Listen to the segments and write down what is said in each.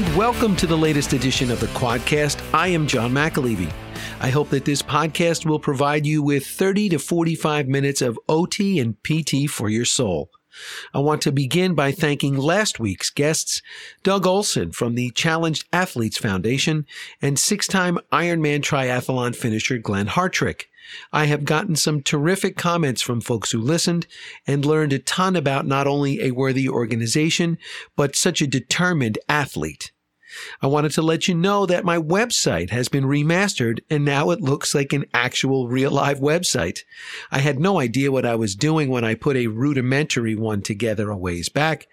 and welcome to the latest edition of the Quadcast. I am John McAlevey. I hope that this podcast will provide you with 30 to 45 minutes of OT and PT for your soul. I want to begin by thanking last week's guests, Doug Olson from the Challenged Athletes Foundation and six-time Ironman triathlon finisher Glenn Hartrick. I have gotten some terrific comments from folks who listened and learned a ton about not only a worthy organization, but such a determined athlete. I wanted to let you know that my website has been remastered and now it looks like an actual real live website. I had no idea what I was doing when I put a rudimentary one together a ways back,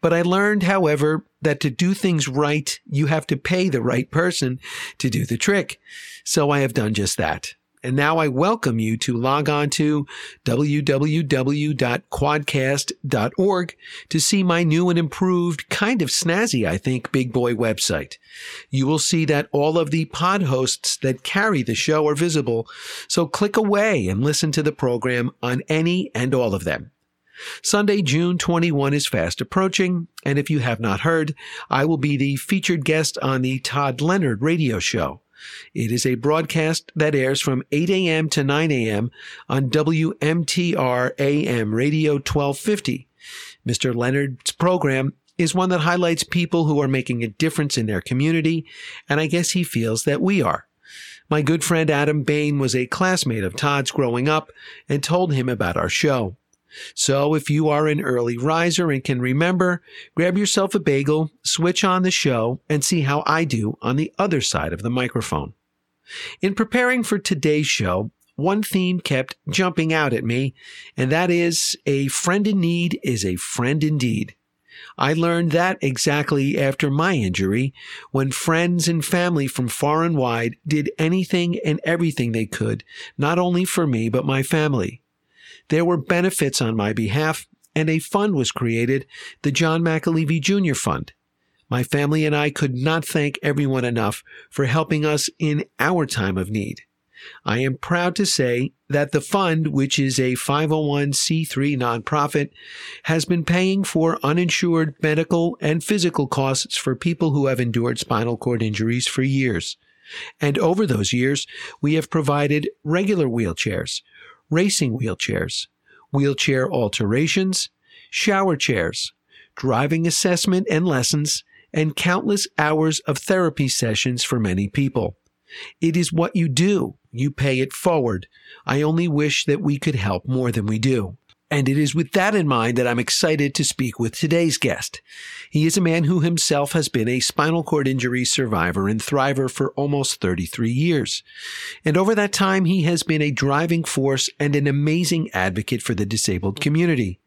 but I learned, however, that to do things right, you have to pay the right person to do the trick. So I have done just that. And now I welcome you to log on to www.quadcast.org to see my new and improved, kind of snazzy, I think, big boy website. You will see that all of the pod hosts that carry the show are visible. So click away and listen to the program on any and all of them. Sunday, June 21 is fast approaching, and if you have not heard, I will be the featured guest on the Todd Leonard radio show. It is a broadcast that airs from 8 a.m. to 9 a.m. on WMTR AM Radio 1250. Mr. Leonard's program is one that highlights people who are making a difference in their community, and I guess he feels that we are. My good friend Adam Bain was a classmate of Todd's growing up and told him about our show. So if you are an early riser and can remember, grab yourself a bagel, switch on the show, and see how I do on the other side of the microphone. In preparing for today's show, one theme kept jumping out at me, and that is a friend in need is a friend indeed. I learned that exactly after my injury, when friends and family from far and wide did anything and everything they could, not only for me, but my family. There were benefits on my behalf, and a fund was created, the John McAlevey Jr. Fund. My family and I could not thank everyone enough for helping us in our time of need. I am proud to say that the fund, which is a 501c3 nonprofit, has been paying for uninsured medical and physical costs for people who have endured spinal cord injuries for years. And over those years, we have provided regular wheelchairs, racing wheelchairs, wheelchair alterations, shower chairs, driving assessment and lessons, and countless hours of therapy sessions for many people. It is what you do. You pay it forward. I only wish that we could help more than we do. And it is with that in mind that I'm excited to speak with today's guest. He is a man who himself has been a spinal cord injury survivor and thriver for almost 33 years. And over that time, he has been a driving force and an amazing advocate for the disabled community.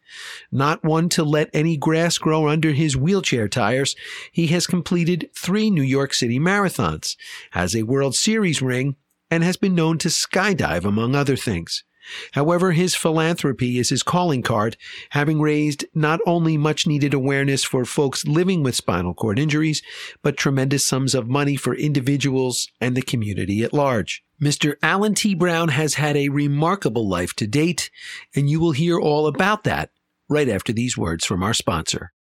Not one to let any grass grow under his wheelchair tires, he has completed three New York City marathons, has a World Series ring, and has been known to skydive among other things. However, his philanthropy is his calling card, having raised not only much needed awareness for folks living with spinal cord injuries, but tremendous sums of money for individuals and the community at large. Mr. Alan T. Brown has had a remarkable life to date, and you will hear all about that right after these words from our sponsor.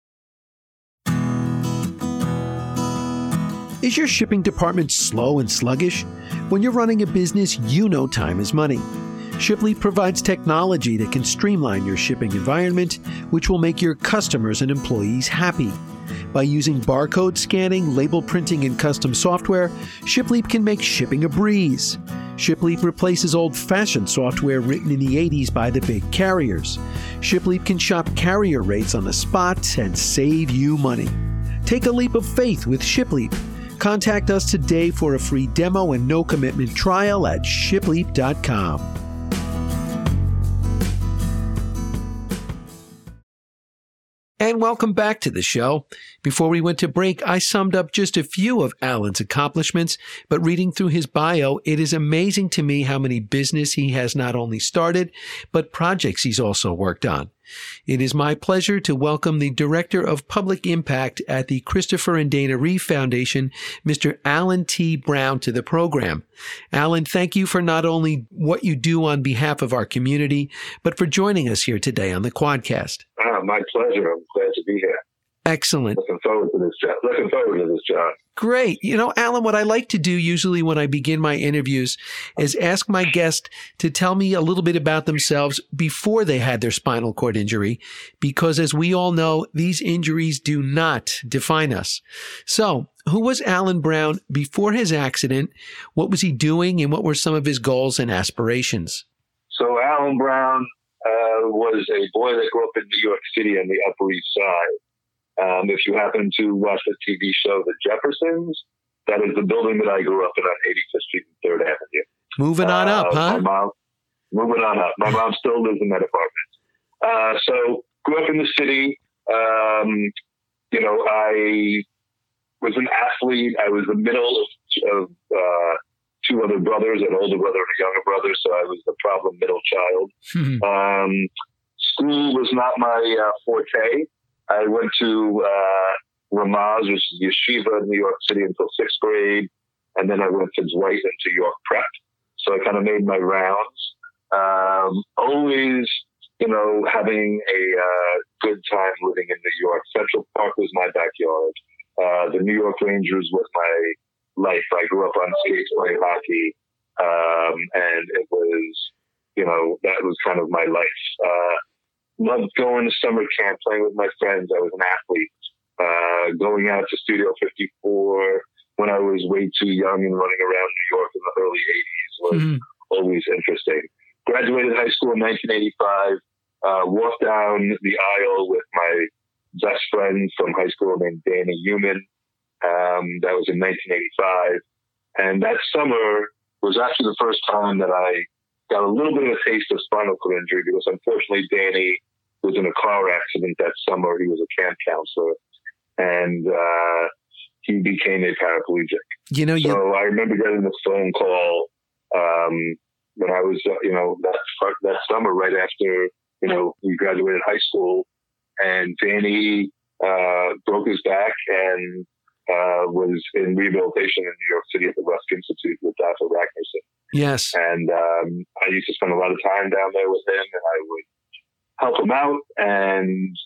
Is your shipping department slow and sluggish? When you're running a business, you know time is money. Shipleap provides technology that can streamline your shipping environment, which will make your customers and employees happy. By using barcode scanning, label printing, and custom software, Shipleap can make shipping a breeze. Shipleap replaces old fashioned software written in the 80s by the big carriers. Shipleap can shop carrier rates on the spot and save you money. Take a leap of faith with Shipleap. Contact us today for a free demo and no commitment trial at shipleap.com. And welcome back to the show. Before we went to break, I summed up just a few of Alan's accomplishments, but reading through his bio, it is amazing to me how many business he has not only started, but projects he's also worked on. It is my pleasure to welcome the Director of Public Impact at the Christopher and Dana Reeve Foundation, Mr. Alan T. Brown, to the program. Alan, thank you for not only what you do on behalf of our community, but for joining us here today on the Quadcast. Ah, my pleasure. I'm glad to be here. Excellent. Looking forward to this job. Looking forward to this job. Great. You know, Alan, what I like to do usually when I begin my interviews is ask my guest to tell me a little bit about themselves before they had their spinal cord injury, because as we all know, these injuries do not define us. So, who was Alan Brown before his accident? What was he doing and what were some of his goals and aspirations? So, Alan Brown uh, was a boy that grew up in New York City on the Upper East Side. Um, if you happen to watch the TV show The Jeffersons, that is the building that I grew up in on 85th Street and 3rd Avenue. Moving on uh, up, huh? My mom, moving on up. My mom still lives in that apartment. Uh, so grew up in the city. Um, you know, I was an athlete. I was the middle of, of uh, two other brothers, an older brother and a younger brother. So I was the problem middle child. um, school was not my uh, forte. I went to uh, Ramaz, which is yeshiva in New York City until sixth grade. And then I went to Dwight and to York Prep. So I kind of made my rounds. Um, always, you know, having a uh, good time living in New York. Central Park was my backyard. Uh, the New York Rangers was my life. I grew up on skates playing hockey. Um, and it was, you know, that was kind of my life. Uh, loved going to summer camp, playing with my friends. I was an athlete. Uh, going out to Studio 54 when I was way too young and running around New York in the early 80s was mm-hmm. always interesting. Graduated high school in 1985. Uh, walked down the aisle with my best friend from high school named Danny Heumann. Um, that was in 1985. And that summer was actually the first time that I got a little bit of a taste of spinal cord injury because unfortunately Danny was in a car accident that summer. He was a camp counselor and uh, he became a paraplegic. You know, so you... I remember getting the phone call um, when I was, uh, you know, that that summer right after you know we graduated high school, and Danny uh, broke his back and uh, was in rehabilitation in New York City at the Rusk Institute with Dr. Ragnarsson. Yes. And um, I used to spend a lot of time down there with him, and I would help him out. And,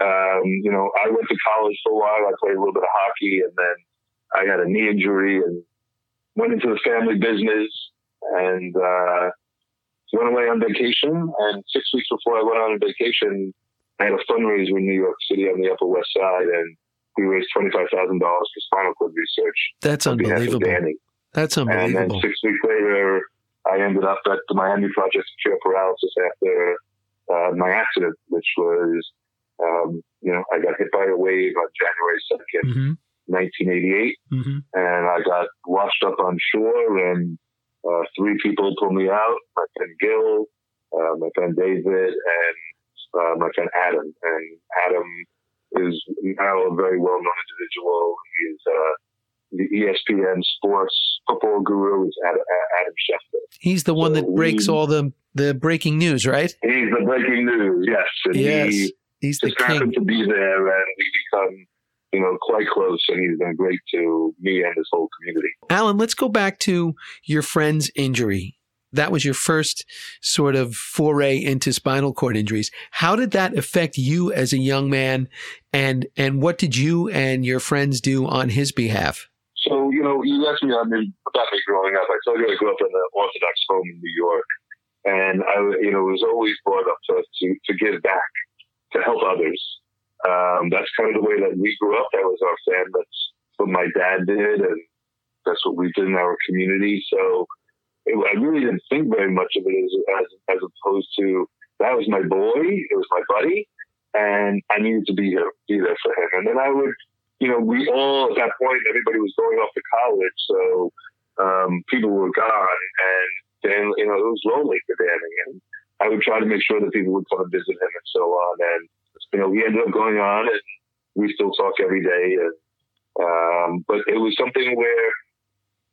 um, you know, I went to college for a while. I played a little bit of hockey, and then I had a knee injury and went into the family business and uh, went away on vacation. And six weeks before I went on vacation, I had a fundraiser in New York City on the Upper West Side, and we raised twenty five thousand dollars for spinal cord research. That's unbelievable. That's unbelievable. And then six weeks later, I ended up at the Miami Project Cure Paralysis after uh, my accident, which was, um, you know, I got hit by a wave on January 2nd, mm-hmm. 1988. Mm-hmm. And I got washed up on shore, and uh, three people pulled me out my friend Gil, uh, my friend David, and uh, my friend Adam. And Adam is now a very well known individual. He's uh, the ESPN sports football guru is Adam, Adam Schefter. He's the one so that breaks we, all the the breaking news, right? He's the breaking news, yes. And yes, he he's just the happened to be there, and we become you know quite close. And he's been great to me and his whole community. Alan, let's go back to your friend's injury. That was your first sort of foray into spinal cord injuries. How did that affect you as a young man, and and what did you and your friends do on his behalf? So, you know, you asked me about me growing up. I told you I grew up in an Orthodox home in New York. And I, you know, was always brought up to, to, to give back, to help others. Um, that's kind of the way that we grew up. That was our family. That's what my dad did. And that's what we did in our community. So it, I really didn't think very much of it as, as, as opposed to that was my boy. It was my buddy. And I needed to be here, be there for him. And then I would, you know, we all at that point, everybody was going off to college, so um, people were gone, and then you know it was lonely for Danny, and I would try to make sure that people would come and visit him and so on, and you know we ended up going on, and we still talk every day, and um, but it was something where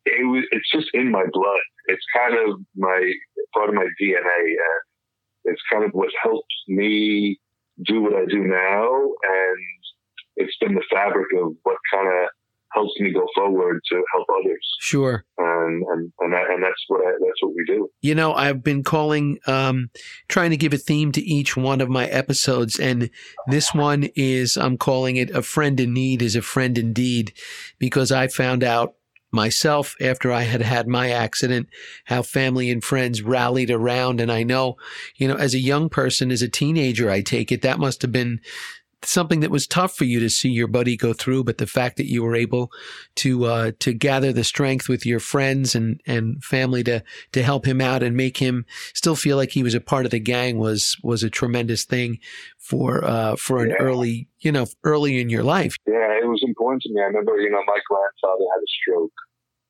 it was it's just in my blood. It's kind of my part of my DNA, and it's kind of what helps me do what I do now, and it's been the fabric of what kind of helps me go forward to help others. Sure. And and and and, that, and that's what I, that's what we do. You know, I've been calling, um, trying to give a theme to each one of my episodes, and this one is I'm calling it "A Friend in Need is a Friend Indeed," because I found out myself after I had had my accident, how family and friends rallied around. And I know, you know, as a young person, as a teenager, I take it that must have been something that was tough for you to see your buddy go through, but the fact that you were able to uh, to gather the strength with your friends and and family to to help him out and make him still feel like he was a part of the gang was was a tremendous thing for uh, for an Yeah. early you know early in your life. Yeah, it was important to me. I remember, you know, my grandfather had a stroke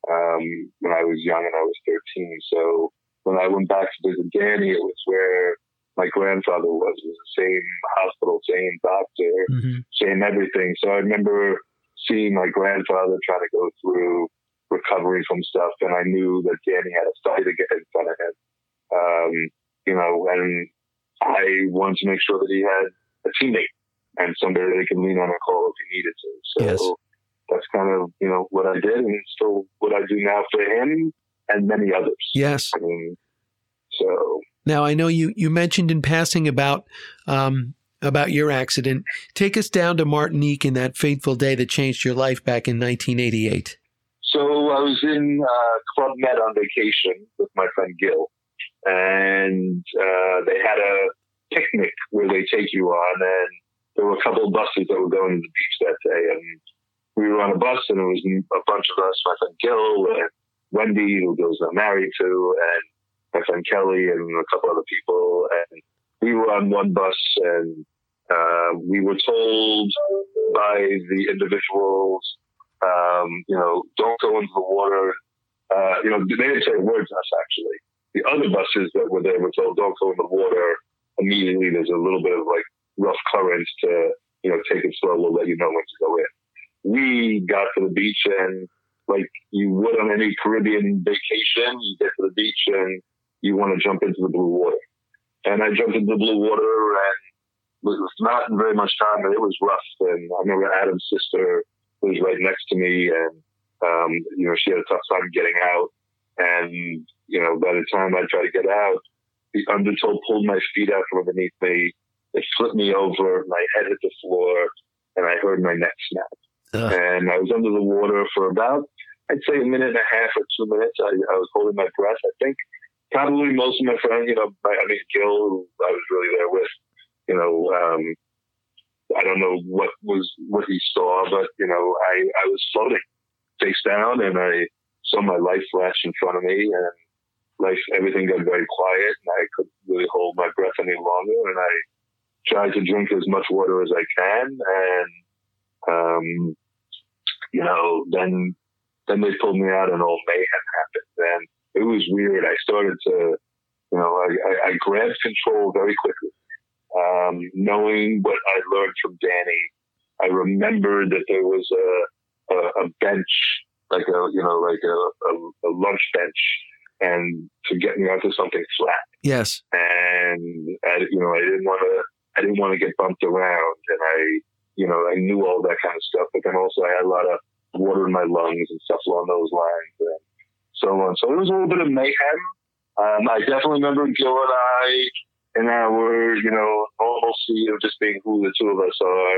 um, when I was young and I was 13. So when I went back to visit Danny, it was where my grandfather was. Was the same hospital, same doctor, hmm same everything. So I remember seeing my grandfather trying to go through recovery from stuff, and I knew that Danny had a fight to get in front of him. Um, you know, and I wanted to make sure that he had a teammate and somebody that he could lean on and call if he needed to. So Yes. that's kind of you know what I did, and it's still what I do now for him and many others. Yes. Now I know you you mentioned in passing about um, about your accident. Take us down to Martinique in that fateful day that changed your life back in 1988. So I was in uh, Club Med on vacation with my friend Gil, and uh, they had a picnic where they take you on, and there were a couple of buses that were going to the beach that day, and we were on a bus, and it was a bunch of us, my friend Gil and Wendy, who Gil's now married to, and my friend Kelly, and a couple other people, and we were on one bus, and uh, we were told by the individuals um, you know, don't go into the water. Uh, you know, they didn't say a word to us actually. The other buses that were there were told, don't go in the water immediately. There's a little bit of like rough currents to, you know, take it slow. We'll let you know when to go in. We got to the beach and like you would on any Caribbean vacation, you get to the beach and you want to jump into the blue water. And I jumped into the blue water and it was not in very much time, but it was rough. And I remember Adam's sister was right next to me, and um, you know she had a tough time getting out. And you know by the time I tried to get out, the undertow pulled my feet out from underneath me. It flipped me over. My head hit the floor, and I heard my neck snap. And I was under the water for about, I'd say, a minute and a half or two minutes. I, I was holding my breath. I think probably most of my friends, you know, I mean, Gil, who I was really there with, you know, um, I don't know what was what he saw, but you know, I I was floating face down, and I saw my life flash in front of me, and life everything got very quiet, and I couldn't really hold my breath any longer, and I tried to drink as much water as I can, and um, you know, then then they pulled me out, and all mayhem happened, and it was weird. I started to, you know, I, I, I grabbed control very quickly um, knowing what I learned from Danny, I remembered that there was a, a, a bench, like a you know like a, a, a lunch bench, and to get me onto something flat. Yes. And I, you know I didn't want to I didn't want to get bumped around, and I you know I knew all that kind of stuff, but then also I had a lot of water in my lungs and stuff along those lines, and so on. So it was a little bit of mayhem. Um, I definitely remember Gil and I in our, you know, normalcy of just being who the two of us are.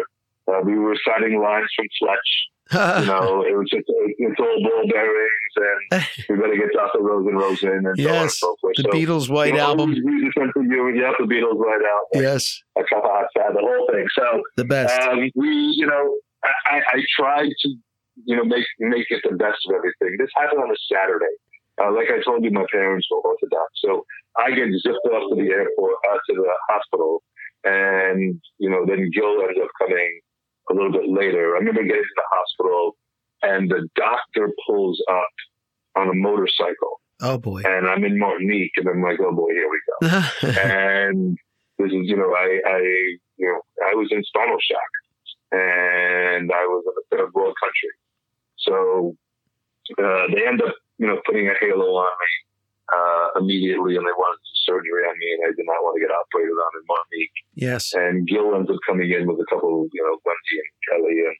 Uh, we were reciting lines from Fletch. You know, it was just it's all ball bearings, and we better get Dr. Rose and Rosen, and so on and yes. so forth. The so, Beatles' White you know, Album. Went for you, yeah, the Beatles' White Album, Yes. a cup of hot the whole thing. So The best. um, we, you know, I, I I tried to, you know, make make it the best of everything. This happened on a Saturday. Uh, like I told you, my parents were Orthodox, so I get zipped off to the airport, uh, to the hospital, and you know, then Gil ends up coming a little bit later. I remember getting to get into the hospital, and the doctor pulls up on a motorcycle, oh boy. and I'm in Martinique, and I'm like, oh boy, here we go and this is, you know, I, I, you know, I was in spinal shock, and I was in a third world country. So uh, they end up, you know, putting a halo on me uh, immediately, and they wanted to do surgery on me, and I did not want to get operated on in Martinique. yes. And Gil ends up coming in with a couple, you know, Wendy and Kelly, and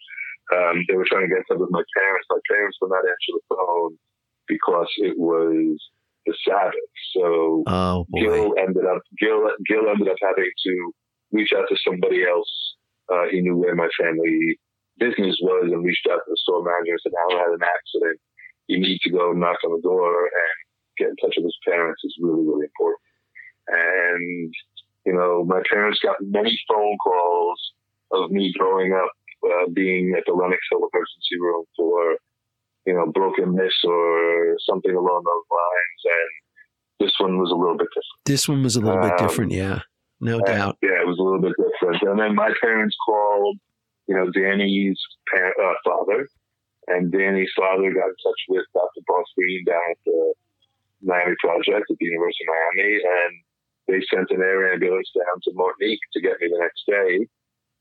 um, they were trying to get in touch with my parents. My parents would not answer the phone. because it was the Sabbath. So oh, Gil ended up Gil Gil ended up having to reach out to somebody else. Uh, he knew where my family business was and reached out to the store manager and said, "Alan had an accident. You need to go knock on the door and get in touch with his parents. It's really really important." And you know, my parents got many phone calls of me growing up uh, being at the Lenox Hill emergency room for you know, broken miss or something along those lines. And this one was a little bit different. This one was a little um, bit different, yeah, no doubt. Yeah, it was a little bit different. And then my parents called, you know, Danny's parent, uh, father, and Danny's father got in touch with Dr. Barth Green down at the Miami Project at the University of Miami, and they sent an air ambulance down to Martinique to get me the next day.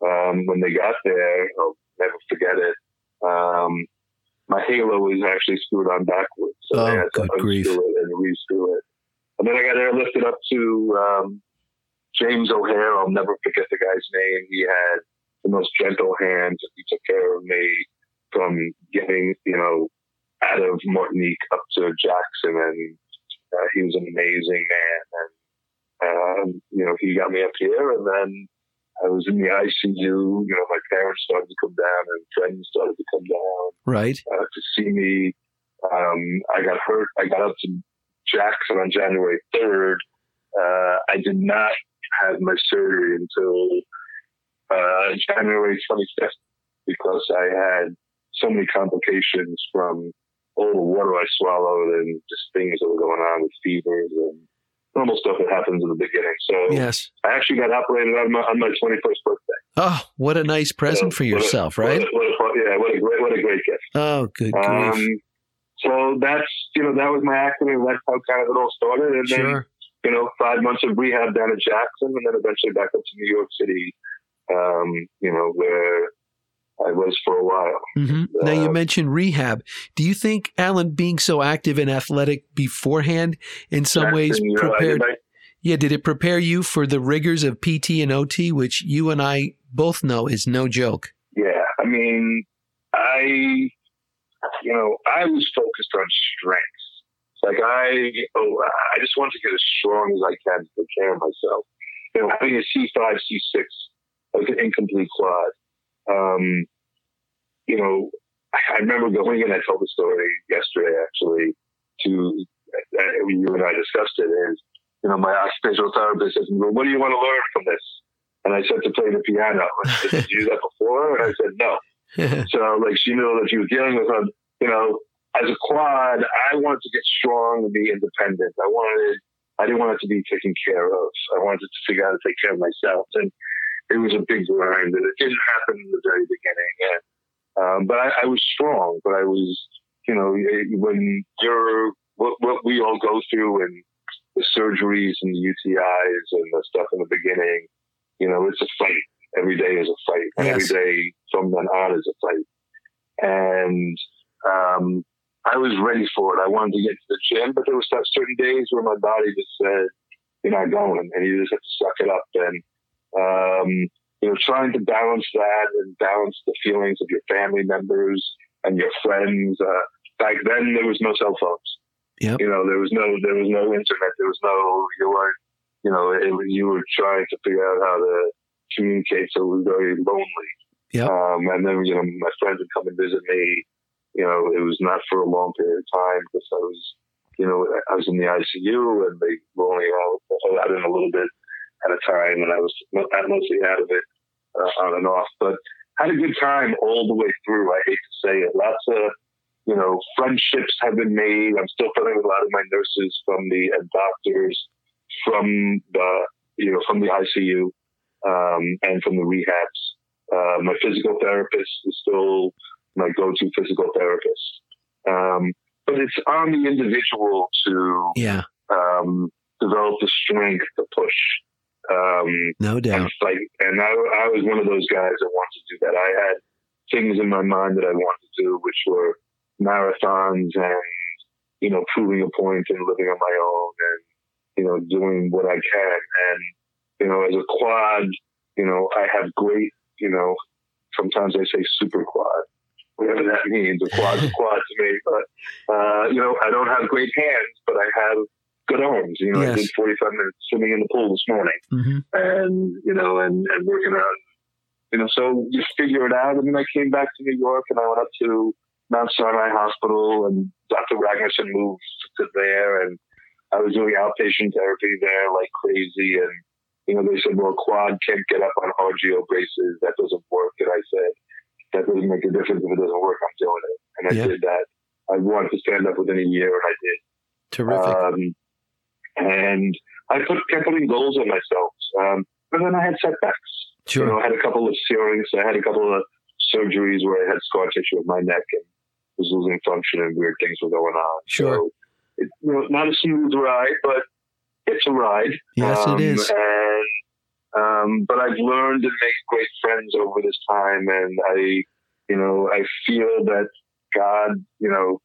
Um, when they got there, I'll never forget it. Um, my halo was actually screwed on backwards. So oh, I had to unscrew grief. it and rescrew it. And then I got airlifted up to um, James O'Hare. I'll never forget the guy's name. He had the most gentle hands. He took care of me from getting, you know, out of Martinique up to Jackson. And uh, he was an amazing man. And, um, you know, he got me up here. And then I was in the ICU. You know, my parents started to come down and friends started to come down. Right. Uh, to see me. Um, I got hurt. I got up to Jackson on January 3rd. Uh, I did not have my surgery until uh, January 25th because I had so many complications from all the water I swallowed and just things that were going on with fevers and normal stuff that happens in the beginning. So yes, I actually got operated on my on my twenty first birthday. Oh, what a nice present for yourself, a, right? What a, what a, yeah, what a great what a great gift. Oh, good um, grief. So that's you know that was my accident. That's how kind of it all started, and sure. then you know five months of rehab down at Jackson, and then eventually back up to New York City. Um, you know where I was for a while. Mm-hmm. Uh, now you mentioned rehab. Do you think Alan being so active and athletic beforehand in some ways prepared? Know, yeah, did it prepare you for the rigors of PT and OT, which you and I both know is no joke? Yeah, I mean, I, you know, I was focused on strength. Like I, oh, I just wanted to get as strong as I can to take care of myself. You know, having a C5, C6, like an incomplete quad um, you know, I remember going and I told the story yesterday actually to uh, you and I discussed it. And you know, my occupational therapist says, "Well, what do you want to learn from this?" And I said to play the piano. Said, Did you do that before? And I said no. so like she knew that she was dealing with, a, you know, as a quad, I wanted to get strong and be independent. I wanted, I didn't want it to be taken care of. I wanted to figure out how to take care of myself. And it was a big grind, and it didn't happen in the very beginning. And um, but I, I, was strong. But I was, you know, when you're what, what we all go through, and the surgeries and the UTIs and the stuff in the beginning, you know, it's a fight. Every day is a fight, yes. every day from then on is a fight. And um, I was ready for it. I wanted to get to the gym, but there was certain days where my body just said, "You're not going," and you just have to suck it up. And um, you know, trying to balance that and balance the feelings of your family members and your friends. Uh, back then, there was no cell phones. Yep. You know, there was no there was no internet. There was no you weren't you know it, you were trying to figure out how to communicate. So it was very lonely. Yeah. Um, and then you know my friends would come and visit me. You know, it was not for a long period of time because I was you know I was in the ICU and they were only allowed in a little bit at a time, and I was mostly out of it uh, on and off. But had a good time all the way through. I hate to say it. Lots of you know friendships have been made. I'm still friendly with a lot of my nurses from the and doctors from the you know from the ICU um, and from the rehabs. Uh, my physical therapist is still my go-to physical therapist. Um, but it's on the individual to yeah. um, develop the strength to push um, no doubt. Like, and I, I was one of those guys that wanted to do that. I had things in my mind that I wanted to do, which were marathons and, you know, proving a point and living on my own and, you know, doing what I can. And, you know, as a quad, you know, I have great, you know, sometimes I say super quad, whatever that means. A quad's a quad to me. But, uh, uh, you know, I don't have great hands, but I have arms. You know, Yes. I did 45 minutes swimming in the pool this morning hmm and, you know, and, and working out. You know, so you figure it out. And then I came back to New York and I went up to Mount Sinai Hospital and Dr. Ragnarsson moved to there and I was doing outpatient therapy there like crazy. And, you know, they said, well, quad can't get up on RGO braces. That doesn't work. And I said, that doesn't make a difference if it doesn't work. I'm doing it. And I Yeah. did that. I wanted to stand up within a year and I did. Terrific. Um, and I put kept putting goals on myself. Um, but then I had setbacks. You know, sure. I had a couple of searings. I had a couple of surgeries where I had scar tissue in my neck and was losing function and weird things were going on. Sure. So, it, you know, not a smooth ride, but it's a ride. Yes, Um, it is. And um, but I've learned and made great friends over this time, and I, you know, I feel that God, you know,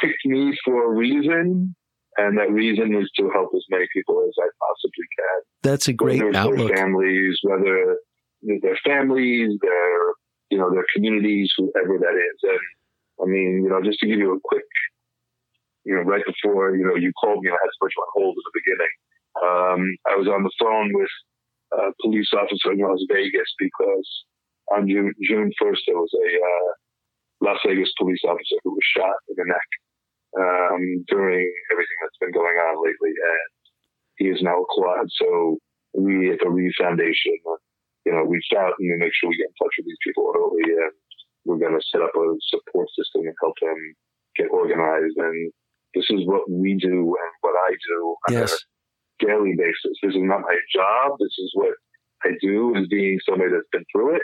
picked me for a reason, and that reason is to help as many people as I possibly can. That's a great whether it's outlook. Their families, whether their families, their you know their communities, whoever that is. And I mean, you know, just to give you a quick, you know, right before you know you called me, I had to put you on hold at the beginning. Um, I was on the phone with a police officer in Las Vegas because on June June first there was a uh, Las Vegas police officer who was shot in the neck um, during everything that's been going on lately, and he is now a quad. So we at the Reeve Foundation, you know, reached out and we make sure we get in touch with these people early, and we're going to set up a support system and help them get organized. And this is what we do and what I do on Yes. a daily basis. This is not my job. This is what I do as being somebody that's been through it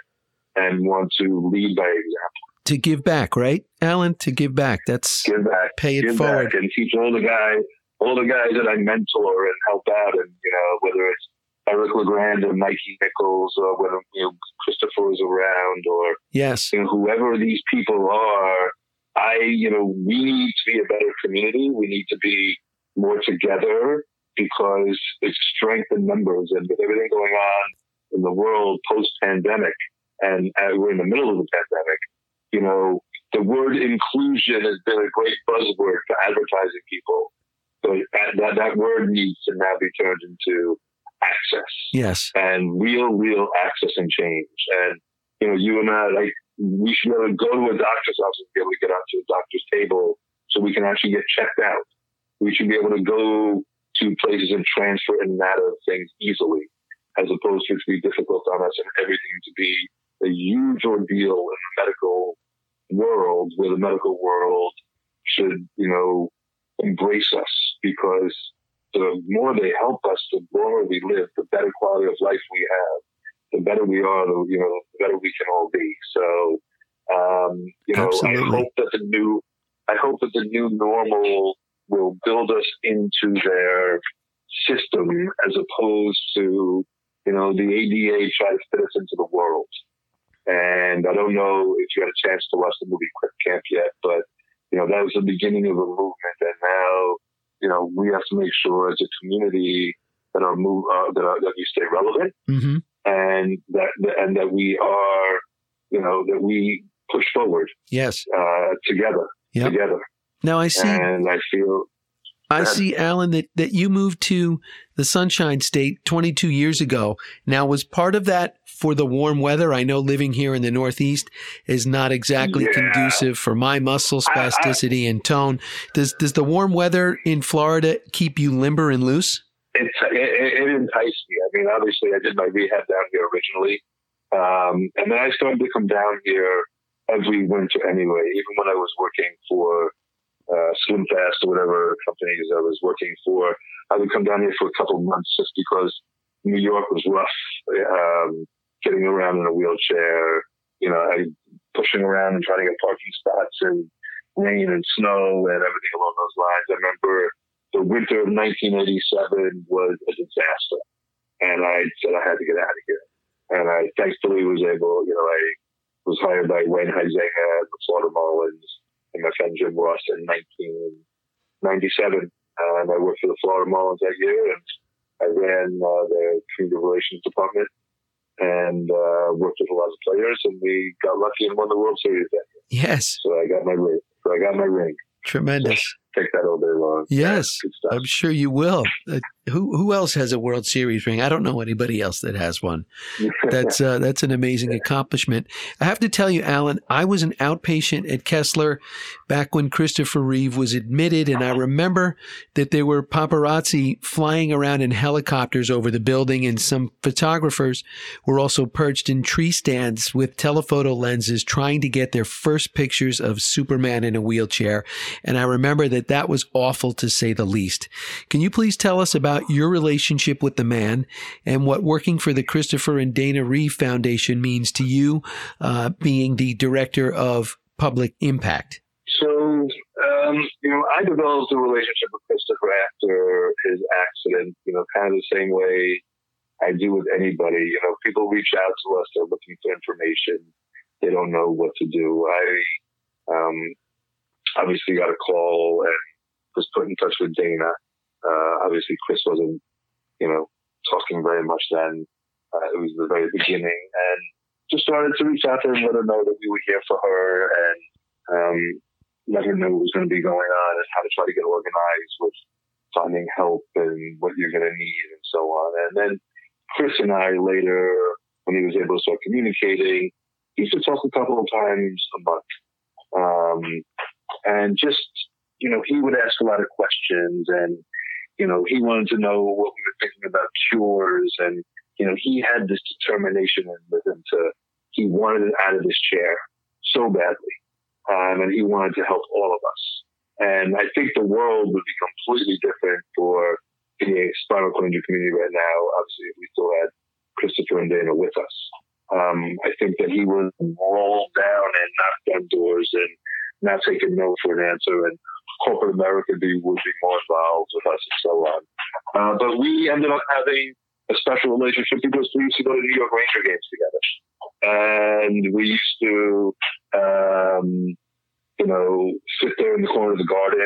and want to lead by example, To give back, right, Alan? To give back. That's give back, pay it forward. and teach all the guys, all the guys that I mentor and help out, and you know whether it's Eric Legrand or Mikey Nichols or whether you know Christopher is around or Yes. you know, whoever these people are, I, you know, we need to be a better community. We need to be more together because it's strength in numbers. And with everything going on in the world post pandemic, and uh, we're in the middle of the pandemic, you know, the word inclusion has been a great buzzword for advertising people. But that, that, that word needs to now be turned into access Yes. and real, real access and change. And, you know, you and I, like, we should be able to go to a doctor's office and be able to get onto a doctor's table so we can actually get checked out. We should be able to go to places and transfer and matter things easily, as opposed to it to be difficult on us and everything to be a huge ordeal in the medical world, where the medical world should, you know, embrace us because the more they help us, the longer we live, the better quality of life we have, the better we are, the you know, the better we can all be. So, um, you know, Absolutely. I hope that the new, I hope that the new normal will build us into their system as opposed to, you know, the ADA try to fit us into the world. And I don't know if you had a chance to watch the movie Crip Camp yet, but you know that was the beginning of a movement, and now you know we have to make sure as a community that our move uh, that, our, that we stay relevant hmm and that and that we are you know that we push forward Yes. uh, together Yep. together Now I see. and I feel I see, Alan, that, that you moved to the Sunshine State 22 years ago. Now, was part of that for the warm weather? I know living here in the Northeast is not exactly Yeah. conducive for my muscle I- I- spasticity and tone. Does does the warm weather in Florida keep you limber and loose? it's it, it it enticed me. I mean, obviously, I did my rehab down here originally, um, and then I started to come down here every winter anyway. Even when I was working for uh, SlimFast or whatever companies I was working for, I would come down here for a couple of months just because New York was rough. Um, getting around in a wheelchair, you know, pushing around and trying to get parking spots and rain and snow and everything along those lines. I remember the winter of 1987 was a disaster. And I said I had to get out of here. And I thankfully was able, you know, I was hired by Wayne Huizenga Florida Marlins and my friend Jim Ross in 1997. And I worked for the Florida Marlins that year. And I ran uh, the community relations department and uh, worked with a lot of players. And we got lucky and won the World Series that year. Yes. So I got my ring. So I got my ring. Tremendous. Take that all day long. Yes, I'm sure you will. Uh, who who else has a World Series ring? I don't know anybody else that has one. That's uh, that's an amazing accomplishment. I have to tell you, Alan, I was an outpatient at Kessler back when Christopher Reeve was admitted, and I remember that there were paparazzi flying around in helicopters over the building, and some photographers were also perched in tree stands with telephoto lenses trying to get their first pictures of Superman in a wheelchair. And I remember that that was awful to say the least. Can you please tell us about about your relationship with the man and what working for the Christopher and Dana Reeve Foundation means to you, uh, being the director of public impact. So, um, you know, I developed a relationship with Christopher after his accident, you know, kind of the same way I do with anybody. You know, people reach out to us, they're looking for information, they don't know what to do. I um, obviously got a call and was put in touch with Dana. Uh, obviously, Chris wasn't, you know, talking very much then. Uh, it was the very beginning, and just started to reach out to her and let her know that we were here for her, and um, let her know what was going to be going on and how to try to get organized with finding help and what you're going to need and so on. And then Chris and I later, when he was able to start communicating, he used to talk a couple of times a month. Um, and just, you know, he would ask a lot of questions and you know, he wanted to know what we were thinking about cures, and you know, he had this determination with him to he wanted it out of his chair so badly, um, and he wanted to help all of us. And I think the world would be completely different for the spinal cord injury community right now. Obviously, if we still had Christopher and Dana with us. Um, I think that he would roll down and knock on doors and not take a no for an answer. And corporate America be, would be more involved with us and so on. Uh, but we ended up having a special relationship because we used to go to New York Ranger games together. And we used to, um, you know, sit there in the corner of the garden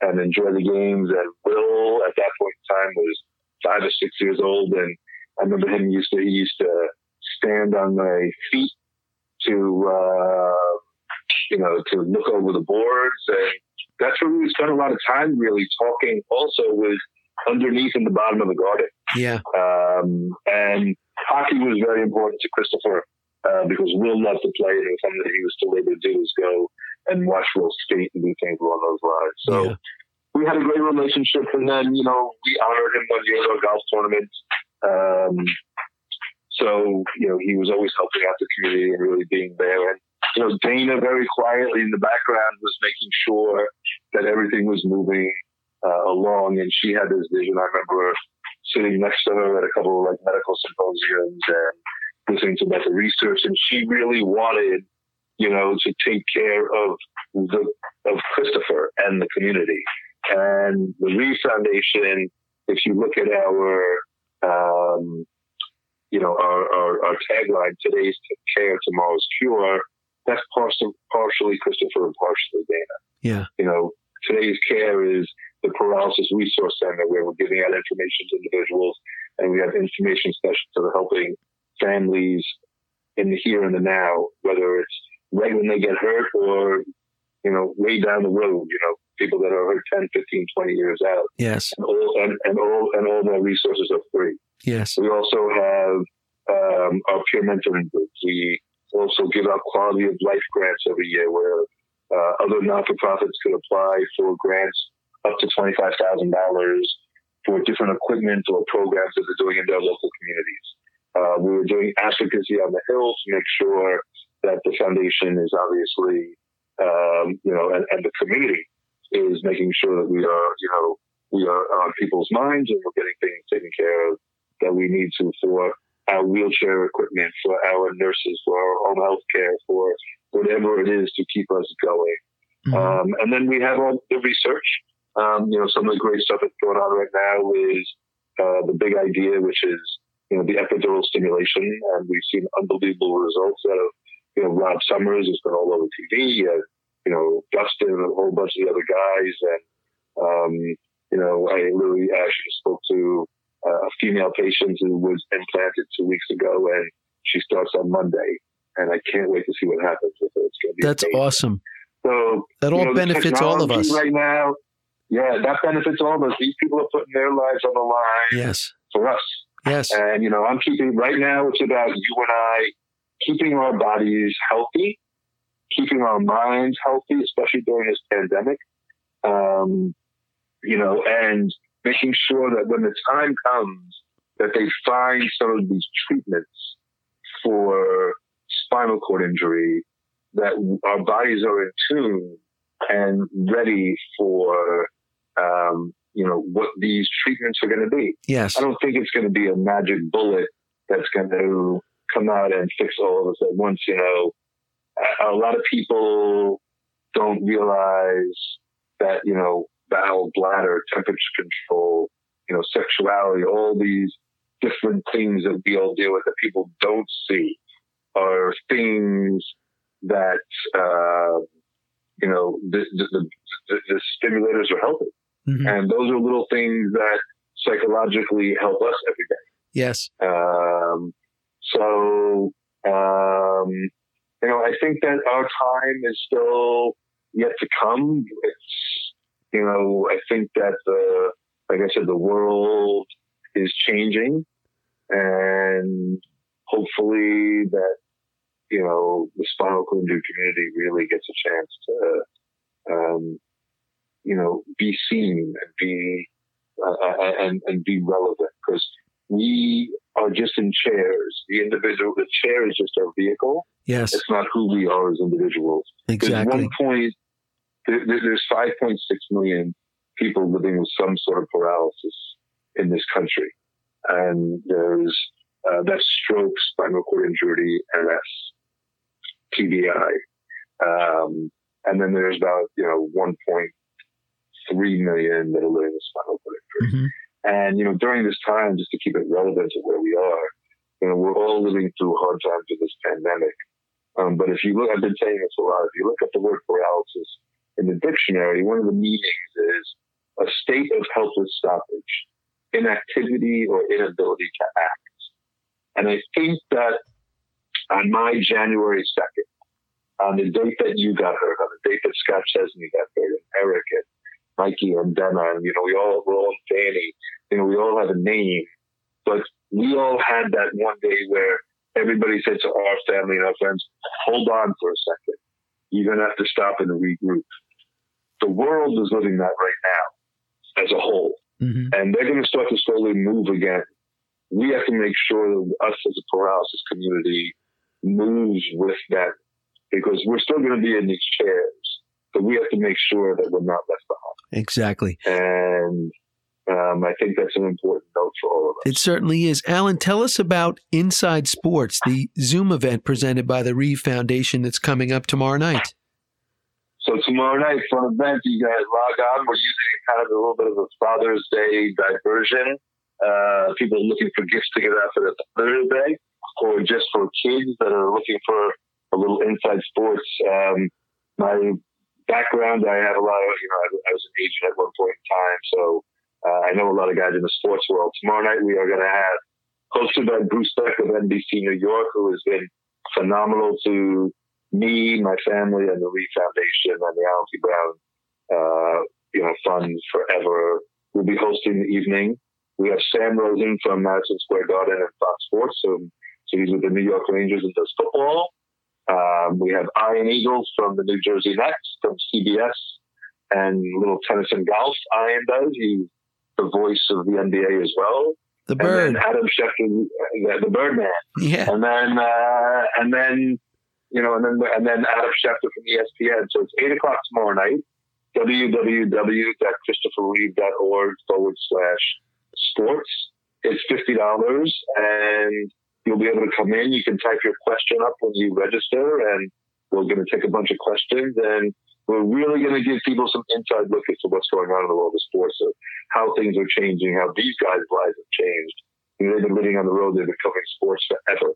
and, and enjoy the games. And Will, at that point in time, was five or six years old. And I remember him used to, he used to stand on my feet to, uh, you know, to look over the boards and that's where we spent a lot of time really talking also with underneath in the bottom of the garden. Yeah. Um, and hockey was very important to Christopher uh, because Will loved to play and something that he was still able to do was go and watch Will skate and do things along those lines. So yeah. we had a great relationship. And then, you know, we honored him one year at a golf tournament. Um, so, you know, he was always helping out the community and really being there. And you know, Dana very quietly in the background was making sure that everything was moving uh, along, and she had this vision. I remember sitting next to her at a couple of like medical symposiums and listening to about the research, and she really wanted, you know, to take care of the of Christopher and the community. And the Reeve Foundation, if you look at our um, you know, our, our, our tagline, today's care, tomorrow's cure, that's partially, partially Christopher and partially Dana. Yeah. You know, today's care is the paralysis resource center where we're giving out information to individuals and we have information sessions that are helping families in the here and the now, whether it's right when they get hurt or, you know, way down the road, you know, people that are hurt 10, 15, 20 years out. Yes. And all, and, and all, and all their resources are free. Yes. We also have um, our peer mentoring group. We also give out quality of life grants every year where uh, other non-for-profits could apply for grants up to $25,000 for different equipment or programs that they're doing in their local communities. Uh, we were doing advocacy on the Hill to make sure that the foundation is obviously, um, you know, and, and the community is making sure that we are, you know, we are on people's minds and we're getting things taken care of that we need to for our wheelchair equipment, for our nurses, for our home health care, for whatever it is to keep us going. Mm-hmm. Um, and then we have all the research. Um, you know, some of the great stuff that's going on right now is uh, the big idea, which is you know the epidural stimulation, and we've seen unbelievable results out of you know Rob Summers has been all over TV, and you know Dustin and a whole bunch of the other guys, and um, you know I literally actually spoke to a female patient who was implanted two weeks ago, and she starts on Monday. And I can't wait to see what happens with her. It's going to be That's amazing. awesome. So So that all you know, benefits all of us. Right now, yeah, that benefits all of us. These people are putting their lives on the line Yes. for us. Yes. And, you know, I'm keeping, right now, it's about you and I keeping our bodies healthy, keeping our minds healthy, especially during this pandemic. Um, you know, and making sure that when the time comes that they find some of these treatments for spinal cord injury, that our bodies are in tune and ready for, um, you know, what these treatments are going to be. Yes. I don't think it's going to be a magic bullet that's going to come out and fix all of us at once. You know, a, a lot of people don't realize that, you know, bladder, temperature control, you know, sexuality, all these different things that we all deal with that people don't see are things that, uh, you know, the, the, the, the, stimulators are helping. Mhm. And those are little things that psychologically help us every day. Yes. Um, so, um, you know, I think that our time is still yet to come. It's, you know, I think that the, like I said, the world is changing and hopefully that, you know, the spinal cord injury community really gets a chance to, um, you know, be seen and be, uh, and, and be relevant because we are just in chairs. The individual, the chair is just our vehicle. Yes. It's not who we are as individuals. Exactly. one point, there, there- there's 5.6 million people living with some sort of paralysis in this country. And there's, uh, that's stroke, spinal cord injury, MS, TBI. Um, and then there's about, you know, 1.3 million that are living with spinal cord injury. Mhm. And, you know, during this time, just to keep it relevant to where we are, you know, we're all living through hard times with this pandemic. Um, but if you look, I've been saying this a lot, if you look at the word paralysis in the dictionary, one of the meanings is a state of helpless stoppage, inactivity or inability to act. And I think that on my January 2nd, on the date that you got hurt, on the date that Scott Chesney got hurt, and Eric and Mikey and Dana, and, you know, we all, we're all Danny, you know, we all have a name, but we all had that one day where everybody said to our family and our friends, hold on for a second. You're going to have to stop and regroup. The world is living that right now as a whole, Mhm. and they're going to start to slowly move again. We have to make sure that us as a paralysis community moves with them because we're still going to be in these chairs, but we have to make sure that we're not left behind. Exactly. And um, I think that's an important note for all of us. It certainly is. Alan, tell us about Inside Sports, the Zoom event presented by the Reeve Foundation that's coming up tomorrow night. So tomorrow night, for an event, you guys log on. We're using kind of a little bit of a Father's Day diversion. Uh, people looking for gifts to get out for their Father's Day, or just for kids that are looking for a little inside sports. Um, my background, I have a lot of, you know, I, I was an agent at one point in time, so uh, I know a lot of guys in the sports world. Tomorrow night, we are going to have hosted by Bruce Beck of NBC New York, who has been phenomenal to me, my family, and the Lee Foundation and the T. Brown, uh, you know, funds forever. We'll be hosting the evening. We have Sam Rosen from Madison Square Garden and Fox Sports. So, so he's with the New York Rangers and does football. Um, we have Ian Eagles from the New Jersey Nets from CBS and little tennis and golf. Ian does. He's the voice of the NBA as well. The bird. Adam Schefter, the, the Birdman Yeah. and then uh, and then you know, and then and then Adam Schefter from ESPN. So it's eight o'clock tomorrow night. www.christopherreeve.org forward slash sports. It's fifty dollars, and you'll be able to come in. You can type your question up when you register, and we're going to take a bunch of questions, and we're really going to give people some inside look into what's going on in the world of sports, so how things are changing, how these guys' lives have changed. You know, they've been living on the road, they've been covering sports forever.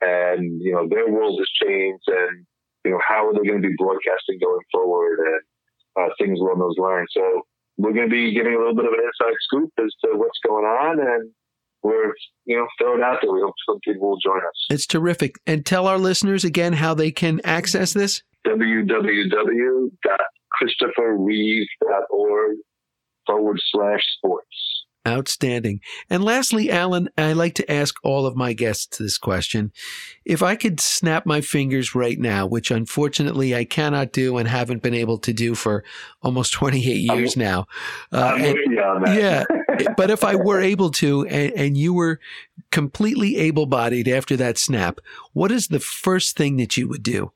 And, you know, their world has changed and, you know, how are they going to be broadcasting going forward and uh, things along those lines. So we're going to be giving a little bit of an inside scoop as to what's going on and we're, you know, throw it out there. We hope some people will join us. It's terrific. And tell our listeners again how they can access this. www.christopherreeve.org forward slash sports. Outstanding. And lastly, Alan, I like to ask all of my guests this question. If I could snap my fingers right now, which unfortunately I cannot do and haven't been able to do for almost 28 years I'm, now. Uh, and, yeah. but if I were able to, and, and you were completely able bodied after that snap, what is the first thing that you would do?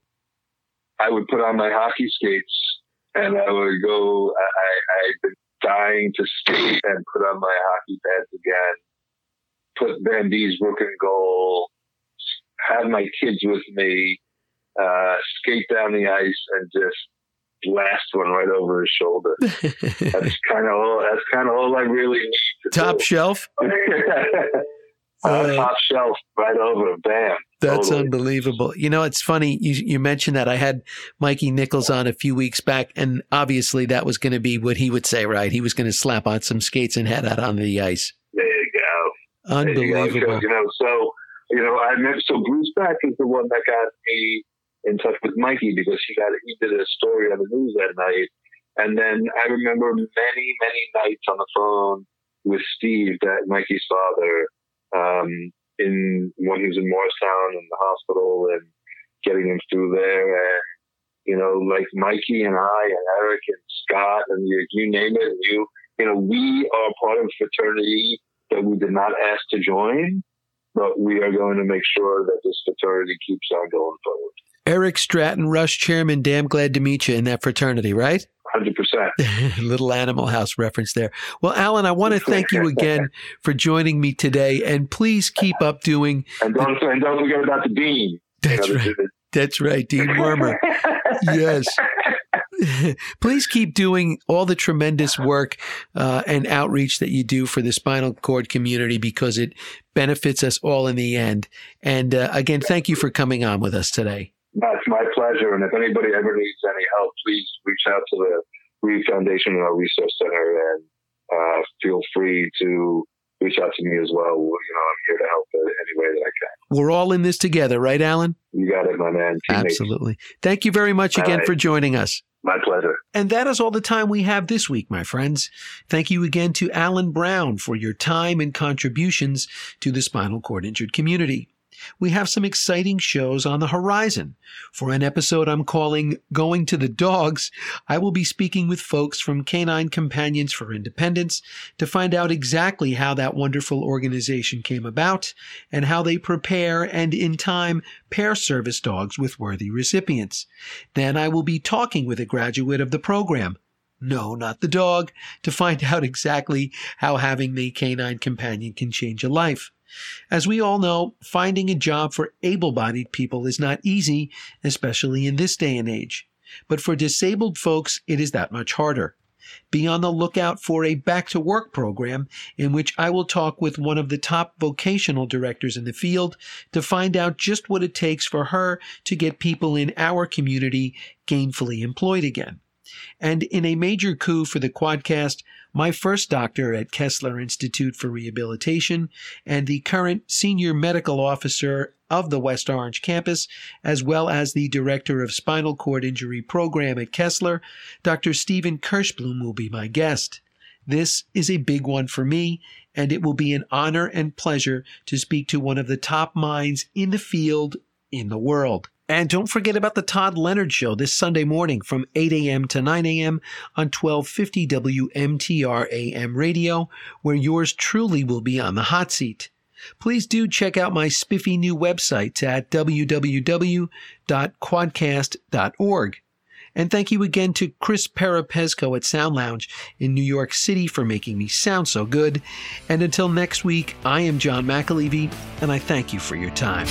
I would put on my hockey skates and I would go. I, I've been dying to skate and put on my hockey pads again. Put Vanbiesbrouck in goal. Have my kids with me. Uh, skate down the ice and just blast one right over his shoulder. that's kind of all. That's kind of all I really need. Top do. shelf. Uh, top shelf right over. Bam. That's totally. unbelievable. You know, it's funny. You, you mentioned that I had Mikey Nichols on a few weeks back, and obviously that was going to be what he would say, right? He was going to slap on some skates and head out on the ice. There you go. Unbelievable. You, go. you know, so you know, I met so Bruce Beck is the one that got me in touch with Mikey because he got he did a story on the news that night, and then I remember many many nights on the phone with Steve, that Mikey's father um, in when he was in Morristown in the hospital and getting him through there. And, you know, like Mikey and I and Eric and Scott and you, you name it, you, you know, we are part of a fraternity that we did not ask to join, but we are going to make sure that this fraternity keeps on going forward. Eric Stratton, Rush Chairman, damn glad to meet you in that fraternity, right? Hundred percent. Little Animal House reference there. Well, Alan, I want to thank you again for joining me today, and please keep up doing. And don't, and don't forget about the dean. That's you know, right. That's right, Dean Wormer. yes. Please keep doing all the tremendous work uh, and outreach that you do for the spinal cord community because it benefits us all in the end. And uh, again, thank you for coming on with us today. That's my pleasure. And if anybody ever needs any help, please reach out to the Reeve Foundation and our resource center and uh, feel free to reach out to me as well. You know, I'm here to help in any way that I can. We're all in this together, right, Alan? You got it, my man. Absolutely. Thank you very much again right. for joining us. My pleasure. And that is all the time we have this week, my friends. Thank you again to Alan Brown for your time and contributions to the spinal cord injured community we have some exciting shows on the horizon. For an episode I'm calling Going to the Dogs, I will be speaking with folks from Canine Companions for Independence to find out exactly how that wonderful organization came about and how they prepare and in time pair service dogs with worthy recipients. Then I will be talking with a graduate of the program, no, not the dog, to find out exactly how having the canine companion can change a life. As we all know, finding a job for able bodied people is not easy, especially in this day and age. But for disabled folks, it is that much harder. Be on the lookout for a back to work program in which I will talk with one of the top vocational directors in the field to find out just what it takes for her to get people in our community gainfully employed again. And in a major coup for the Quadcast, my first doctor at Kessler Institute for Rehabilitation, and the current senior medical officer of the West Orange campus, as well as the director of spinal cord injury program at Kessler, Dr. Steven Kirshblum will be my guest. This is a big one for me, and it will be an honor and pleasure to speak to one of the top minds in the field in the world. And don't forget about the Todd Leonard Show this Sunday morning from 8 a.m. to 9 a.m. on 1250 WMTR AM radio, where yours truly will be on the hot seat. Please do check out my spiffy new website at www.quadcast.org. And thank you again to Chris Perepesco at Sound Lounge in New York City for making me sound so good. And until next week, I am John McAlevey, and I thank you for your time.